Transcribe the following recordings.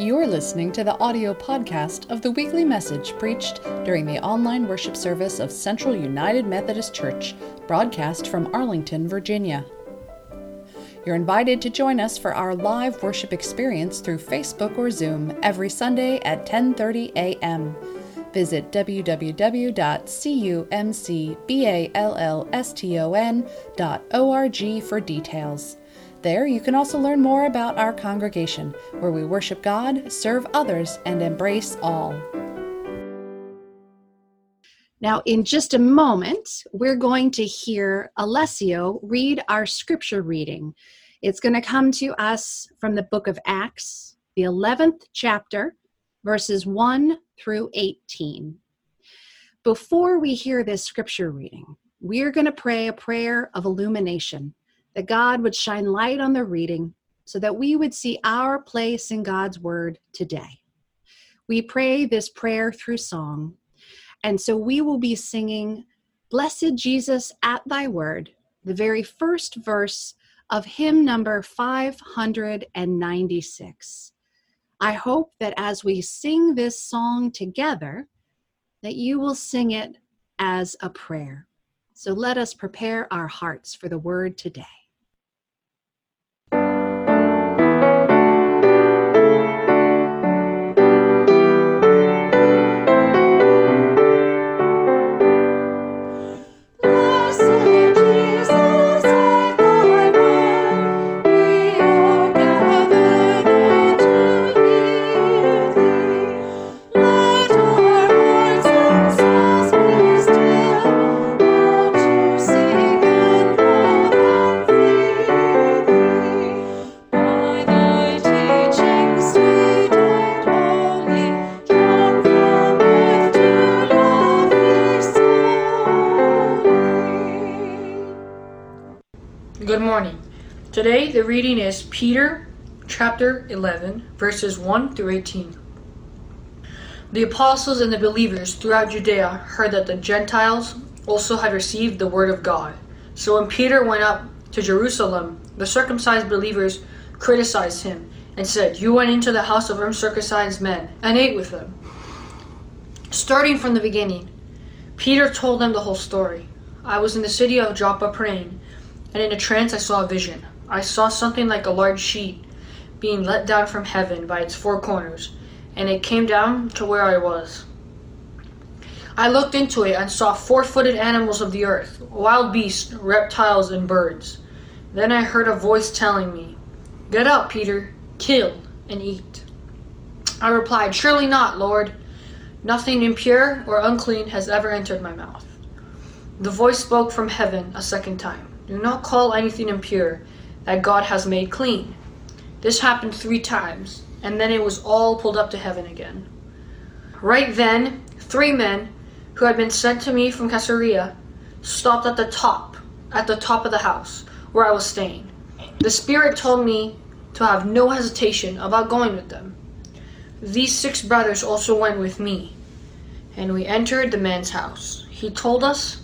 You're listening to the audio podcast of the weekly message preached during the online worship service of Central United Methodist Church, broadcast from Arlington, Virginia. You're invited to join us for our live worship experience through Facebook or Zoom every Sunday at 10:30 a.m. Visit www.cumcballston.org for details. There, you can also learn more about our congregation, where we worship God, serve others, and embrace all. Now, in just a moment, we're going to hear Alessio read our scripture reading. It's going to come to us from the book of Acts, the 11th chapter, verses 1 through 18. Before we hear this scripture reading, we're going to pray a prayer of illumination that God would shine light on the reading so that we would see our place in God's word today. We pray this prayer through song, and so we will be singing, Blessed Jesus at Thy Word, the very first verse of hymn number 596. I hope that as we sing this song together, that you will sing it as a prayer. So let us prepare our hearts for the word today. The reading is Peter chapter 11, verses 1 through 18. The apostles and the believers throughout Judea heard that the Gentiles also had received the word of God. So when Peter went up to Jerusalem, the circumcised believers criticized him and said, You went into the house of uncircumcised men and ate with them. Starting from the beginning, Peter told them the whole story. I was in the city of Joppa praying, and in a trance I saw a vision. I saw something like a large sheet being let down from heaven by its four corners, and it came down to where I was. I looked into it and saw four footed animals of the earth, wild beasts, reptiles, and birds. Then I heard a voice telling me, Get up, Peter, kill and eat. I replied, Surely not, Lord. Nothing impure or unclean has ever entered my mouth. The voice spoke from heaven a second time Do not call anything impure that God has made clean. This happened three times, and then it was all pulled up to heaven again. Right then, three men who had been sent to me from Caesarea stopped at the top, at the top of the house where I was staying. The Spirit told me to have no hesitation about going with them. These six brothers also went with me, and we entered the man's house. He told us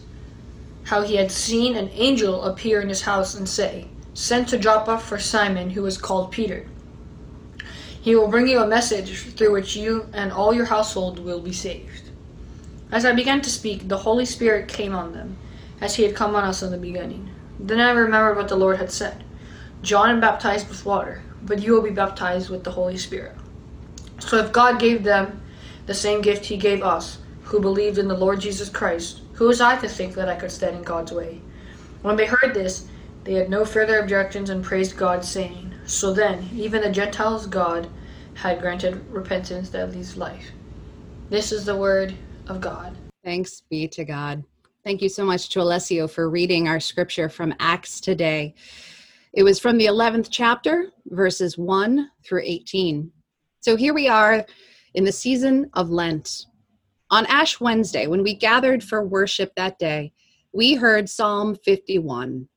how he had seen an angel appear in his house and say, sent to Joppa for Simon, who is called Peter. He will bring you a message through which you and all your household will be saved. As I began to speak, the Holy Spirit came on them, as he had come on us in the beginning. Then I remembered what the Lord had said John baptized with water, but you will be baptized with the Holy Spirit. So if God gave them the same gift he gave us, who believed in the Lord Jesus Christ, who was I to think that I could stand in God's way? When they heard this, they had no further objections and praised God, saying, So then, even the Gentiles God had granted repentance that leads life. This is the word of God. Thanks be to God. Thank you so much to Alessio for reading our scripture from Acts today. It was from the 11th chapter, verses 1 through 18. So here we are in the season of Lent. On Ash Wednesday, when we gathered for worship that day, we heard Psalm 51.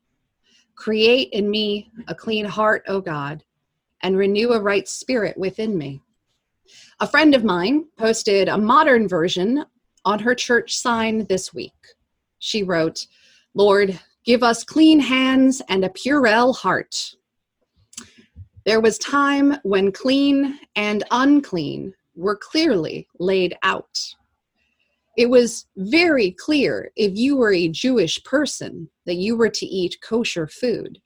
Create in me a clean heart, O God, and renew a right spirit within me. A friend of mine posted a modern version on her church sign this week. She wrote, Lord, give us clean hands and a purell heart. There was time when clean and unclean were clearly laid out. It was very clear if you were a Jewish person that you were to eat kosher food.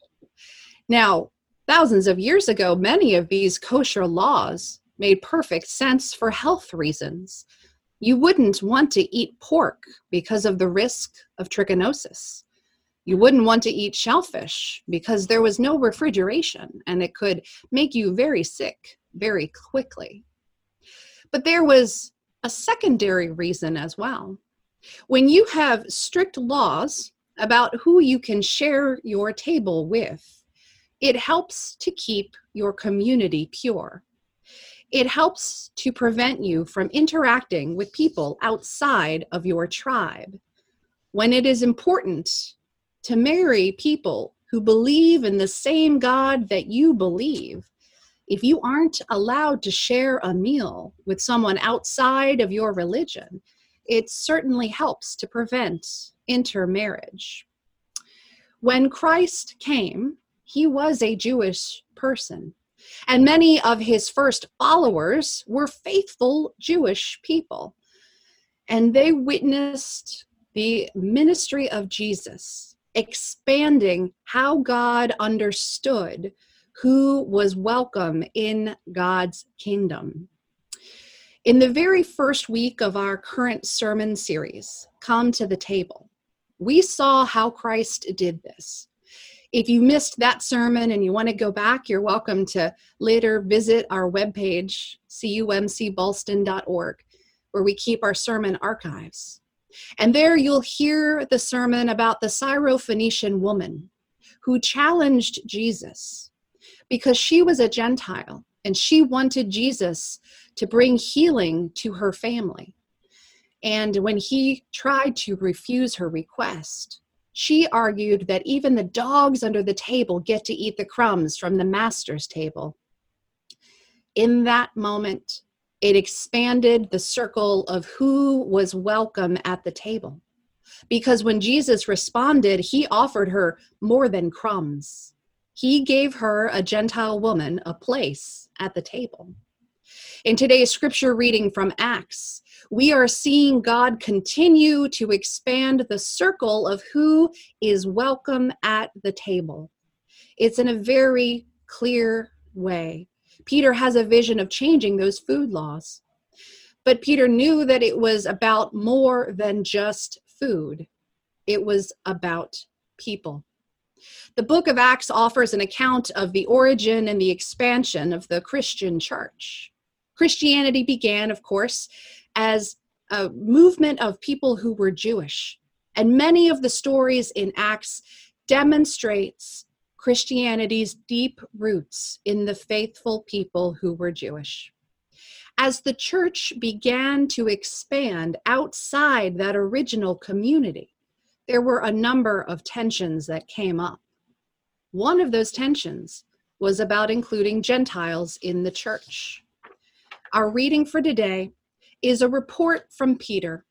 Now, thousands of years ago, many of these kosher laws made perfect sense for health reasons. You wouldn't want to eat pork because of the risk of trichinosis. You wouldn't want to eat shellfish because there was no refrigeration and it could make you very sick very quickly. But there was a secondary reason as well. When you have strict laws about who you can share your table with, it helps to keep your community pure it helps to prevent you from interacting with people outside of your tribe. When it is important to marry people who believe in the same God that you believe, if you aren't allowed to share a meal with someone outside of your religion, it certainly helps to prevent intermarriage. When Christ came, he was a Jewish person. And many of his first followers were faithful Jewish people. And they witnessed the ministry of Jesus, expanding how God understood who was welcome in God's kingdom. In the very first week of our current sermon series, Come to the Table, we saw how Christ did this if you missed that sermon and you want to go back, you're welcome to later visit our webpage, cumcballston.org, where we keep our sermon archives. And there you'll hear the sermon about the Syrophoenician woman who challenged Jesus because she was a Gentile and she wanted Jesus to bring healing to her family. And when he tried to refuse her request, she argued that even the dogs under the table get to eat the crumbs from the master's table. In that moment, it expanded the circle of who was welcome at the table. Because when Jesus responded, he offered her more than crumbs. He gave her, a Gentile woman, a place at the table. In today's scripture reading from Acts, we are seeing God continue to expand the circle of who is welcome at the table. It's in a very clear way. Peter has a vision of changing those food laws. But Peter knew that it was about more than just food, it was about people. The book of Acts offers an account of the origin and the expansion of the Christian church. Christianity began, of course, as a movement of people who were Jewish. And many of the stories in Acts demonstrates Christianity's deep roots in the faithful people who were Jewish. As the church began to expand outside that original community, there were a number of tensions that came up. One of those tensions was about including Gentiles in the church. Our reading for today is a report from Peter,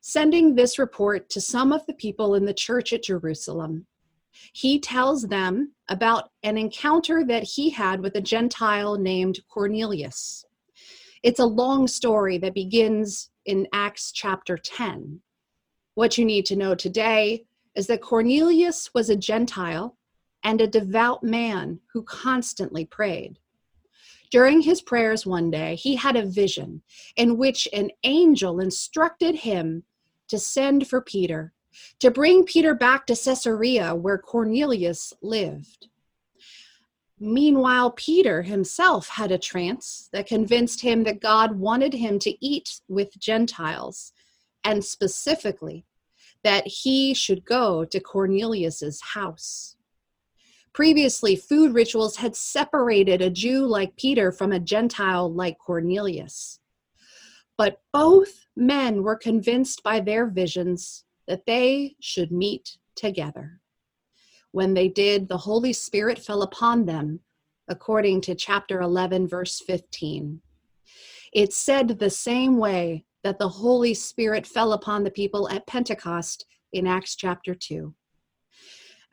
sending this report to some of the people in the church at Jerusalem. He tells them about an encounter that he had with a Gentile named Cornelius. It's a long story that begins in Acts chapter 10. What you need to know today is that Cornelius was a Gentile and a devout man who constantly prayed. During his prayers one day, he had a vision in which an angel instructed him to send for Peter, to bring Peter back to Caesarea where Cornelius lived. Meanwhile, Peter himself had a trance that convinced him that God wanted him to eat with Gentiles, and specifically that he should go to Cornelius's house. Previously, food rituals had separated a Jew like Peter from a Gentile like Cornelius. But both men were convinced by their visions that they should meet together. When they did, the Holy Spirit fell upon them, according to chapter 11, verse 15. It said the same way that the Holy Spirit fell upon the people at Pentecost in Acts chapter 2.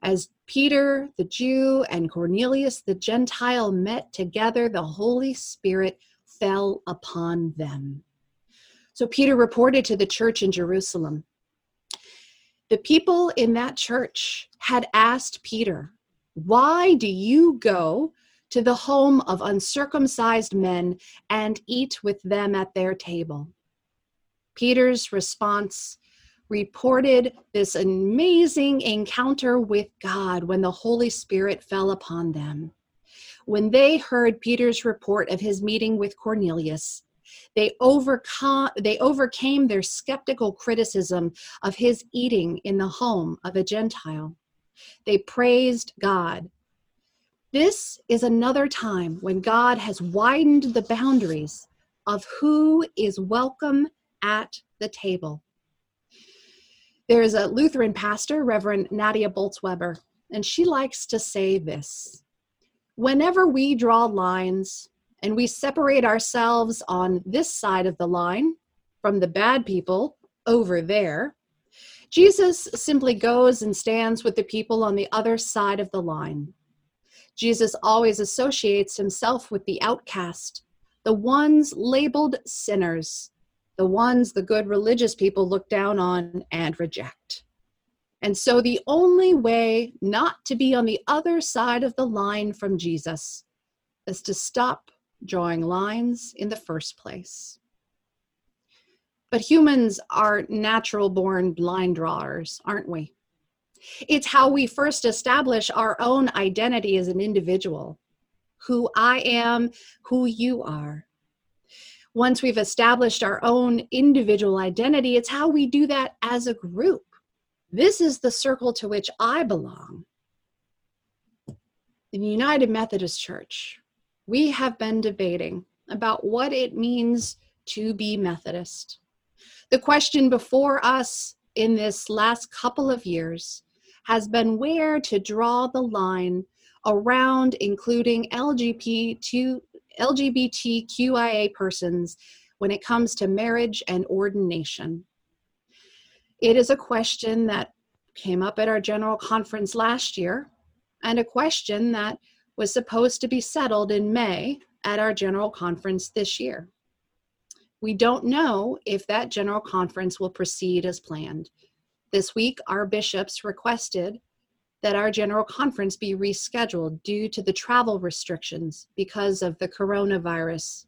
As Peter the Jew and Cornelius the Gentile met together, the Holy Spirit fell upon them. So Peter reported to the church in Jerusalem. The people in that church had asked Peter, Why do you go to the home of uncircumcised men and eat with them at their table? Peter's response reported this amazing encounter with God when the Holy Spirit fell upon them. When they heard Peter's report of his meeting with Cornelius, they, overcome, they overcame their skeptical criticism of his eating in the home of a Gentile. They praised God. This is another time when God has widened the boundaries of who is welcome at the table. There's a Lutheran pastor, Reverend Nadia Bolz-Weber, and she likes to say this Whenever we draw lines and we separate ourselves on this side of the line from the bad people over there, Jesus simply goes and stands with the people on the other side of the line. Jesus always associates himself with the outcast, the ones labeled sinners, the ones the good religious people look down on and reject. And so the only way not to be on the other side of the line from Jesus is to stop drawing lines in the first place. But humans are natural born line drawers, aren't we? It's how we first establish our own identity as an individual who I am, who you are once we've established our own individual identity, it's how we do that as a group. This is the circle to which I belong. In the United Methodist Church, we have been debating about what it means to be Methodist. The question before us in this last couple of years has been where to draw the line around including LGBT, LGBTQIA persons when it comes to marriage and ordination. It is a question that came up at our general conference last year, and a question that was supposed to be settled in May at our general conference this year. We don't know if that general conference will proceed as planned. This week, our bishops requested that our general conference be rescheduled due to the travel restrictions because of the coronavirus.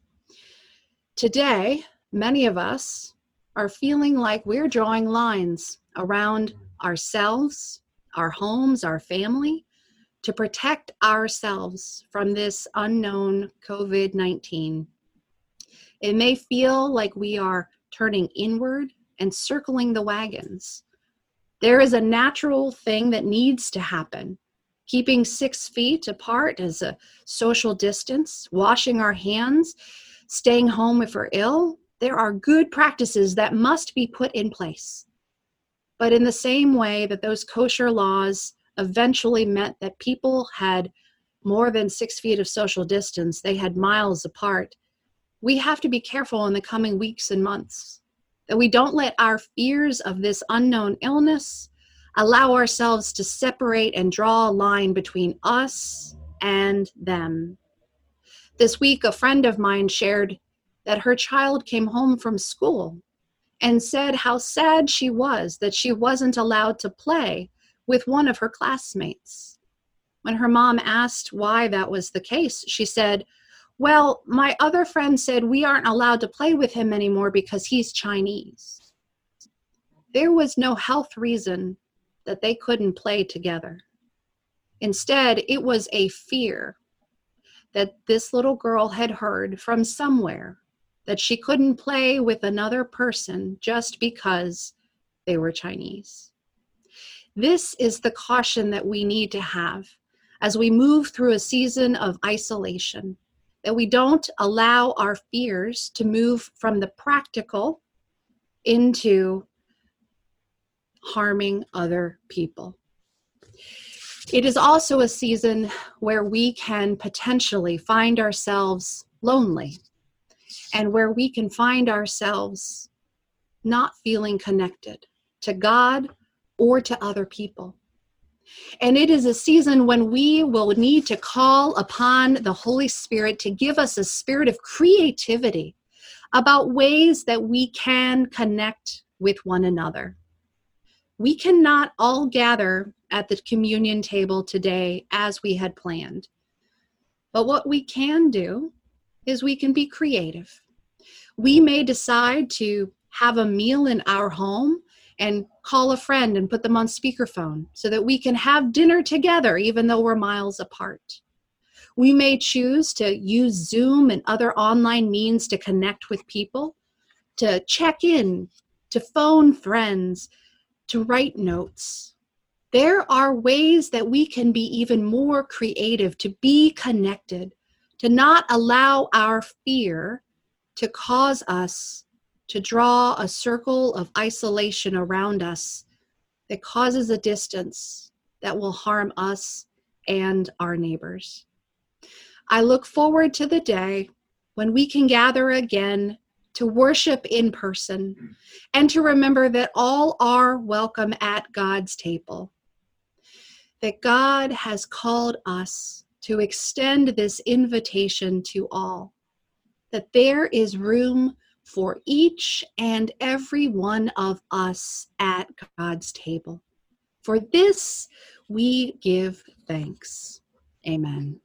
Today, many of us are feeling like we're drawing lines around ourselves, our homes, our family, to protect ourselves from this unknown COVID 19. It may feel like we are turning inward and circling the wagons there is a natural thing that needs to happen. Keeping six feet apart as a social distance, washing our hands, staying home if we're ill, there are good practices that must be put in place. But in the same way that those kosher laws eventually meant that people had more than six feet of social distance, they had miles apart, we have to be careful in the coming weeks and months that we don't let our fears of this unknown illness allow ourselves to separate and draw a line between us and them. This week, a friend of mine shared that her child came home from school and said how sad she was that she wasn't allowed to play with one of her classmates. When her mom asked why that was the case, she said, well, my other friend said we aren't allowed to play with him anymore because he's Chinese. There was no health reason that they couldn't play together. Instead, it was a fear that this little girl had heard from somewhere that she couldn't play with another person just because they were Chinese. This is the caution that we need to have as we move through a season of isolation that we don't allow our fears to move from the practical into harming other people. It is also a season where we can potentially find ourselves lonely and where we can find ourselves not feeling connected to God or to other people. And it is a season when we will need to call upon the Holy Spirit to give us a spirit of creativity about ways that we can connect with one another. We cannot all gather at the communion table today as we had planned. But what we can do is we can be creative. We may decide to have a meal in our home and call a friend and put them on speakerphone so that we can have dinner together even though we're miles apart. We may choose to use Zoom and other online means to connect with people, to check in, to phone friends, to write notes. There are ways that we can be even more creative, to be connected, to not allow our fear to cause us to draw a circle of isolation around us that causes a distance that will harm us and our neighbors. I look forward to the day when we can gather again to worship in person and to remember that all are welcome at God's table. That God has called us to extend this invitation to all, that there is room for each and every one of us at God's table. For this we give thanks. Amen.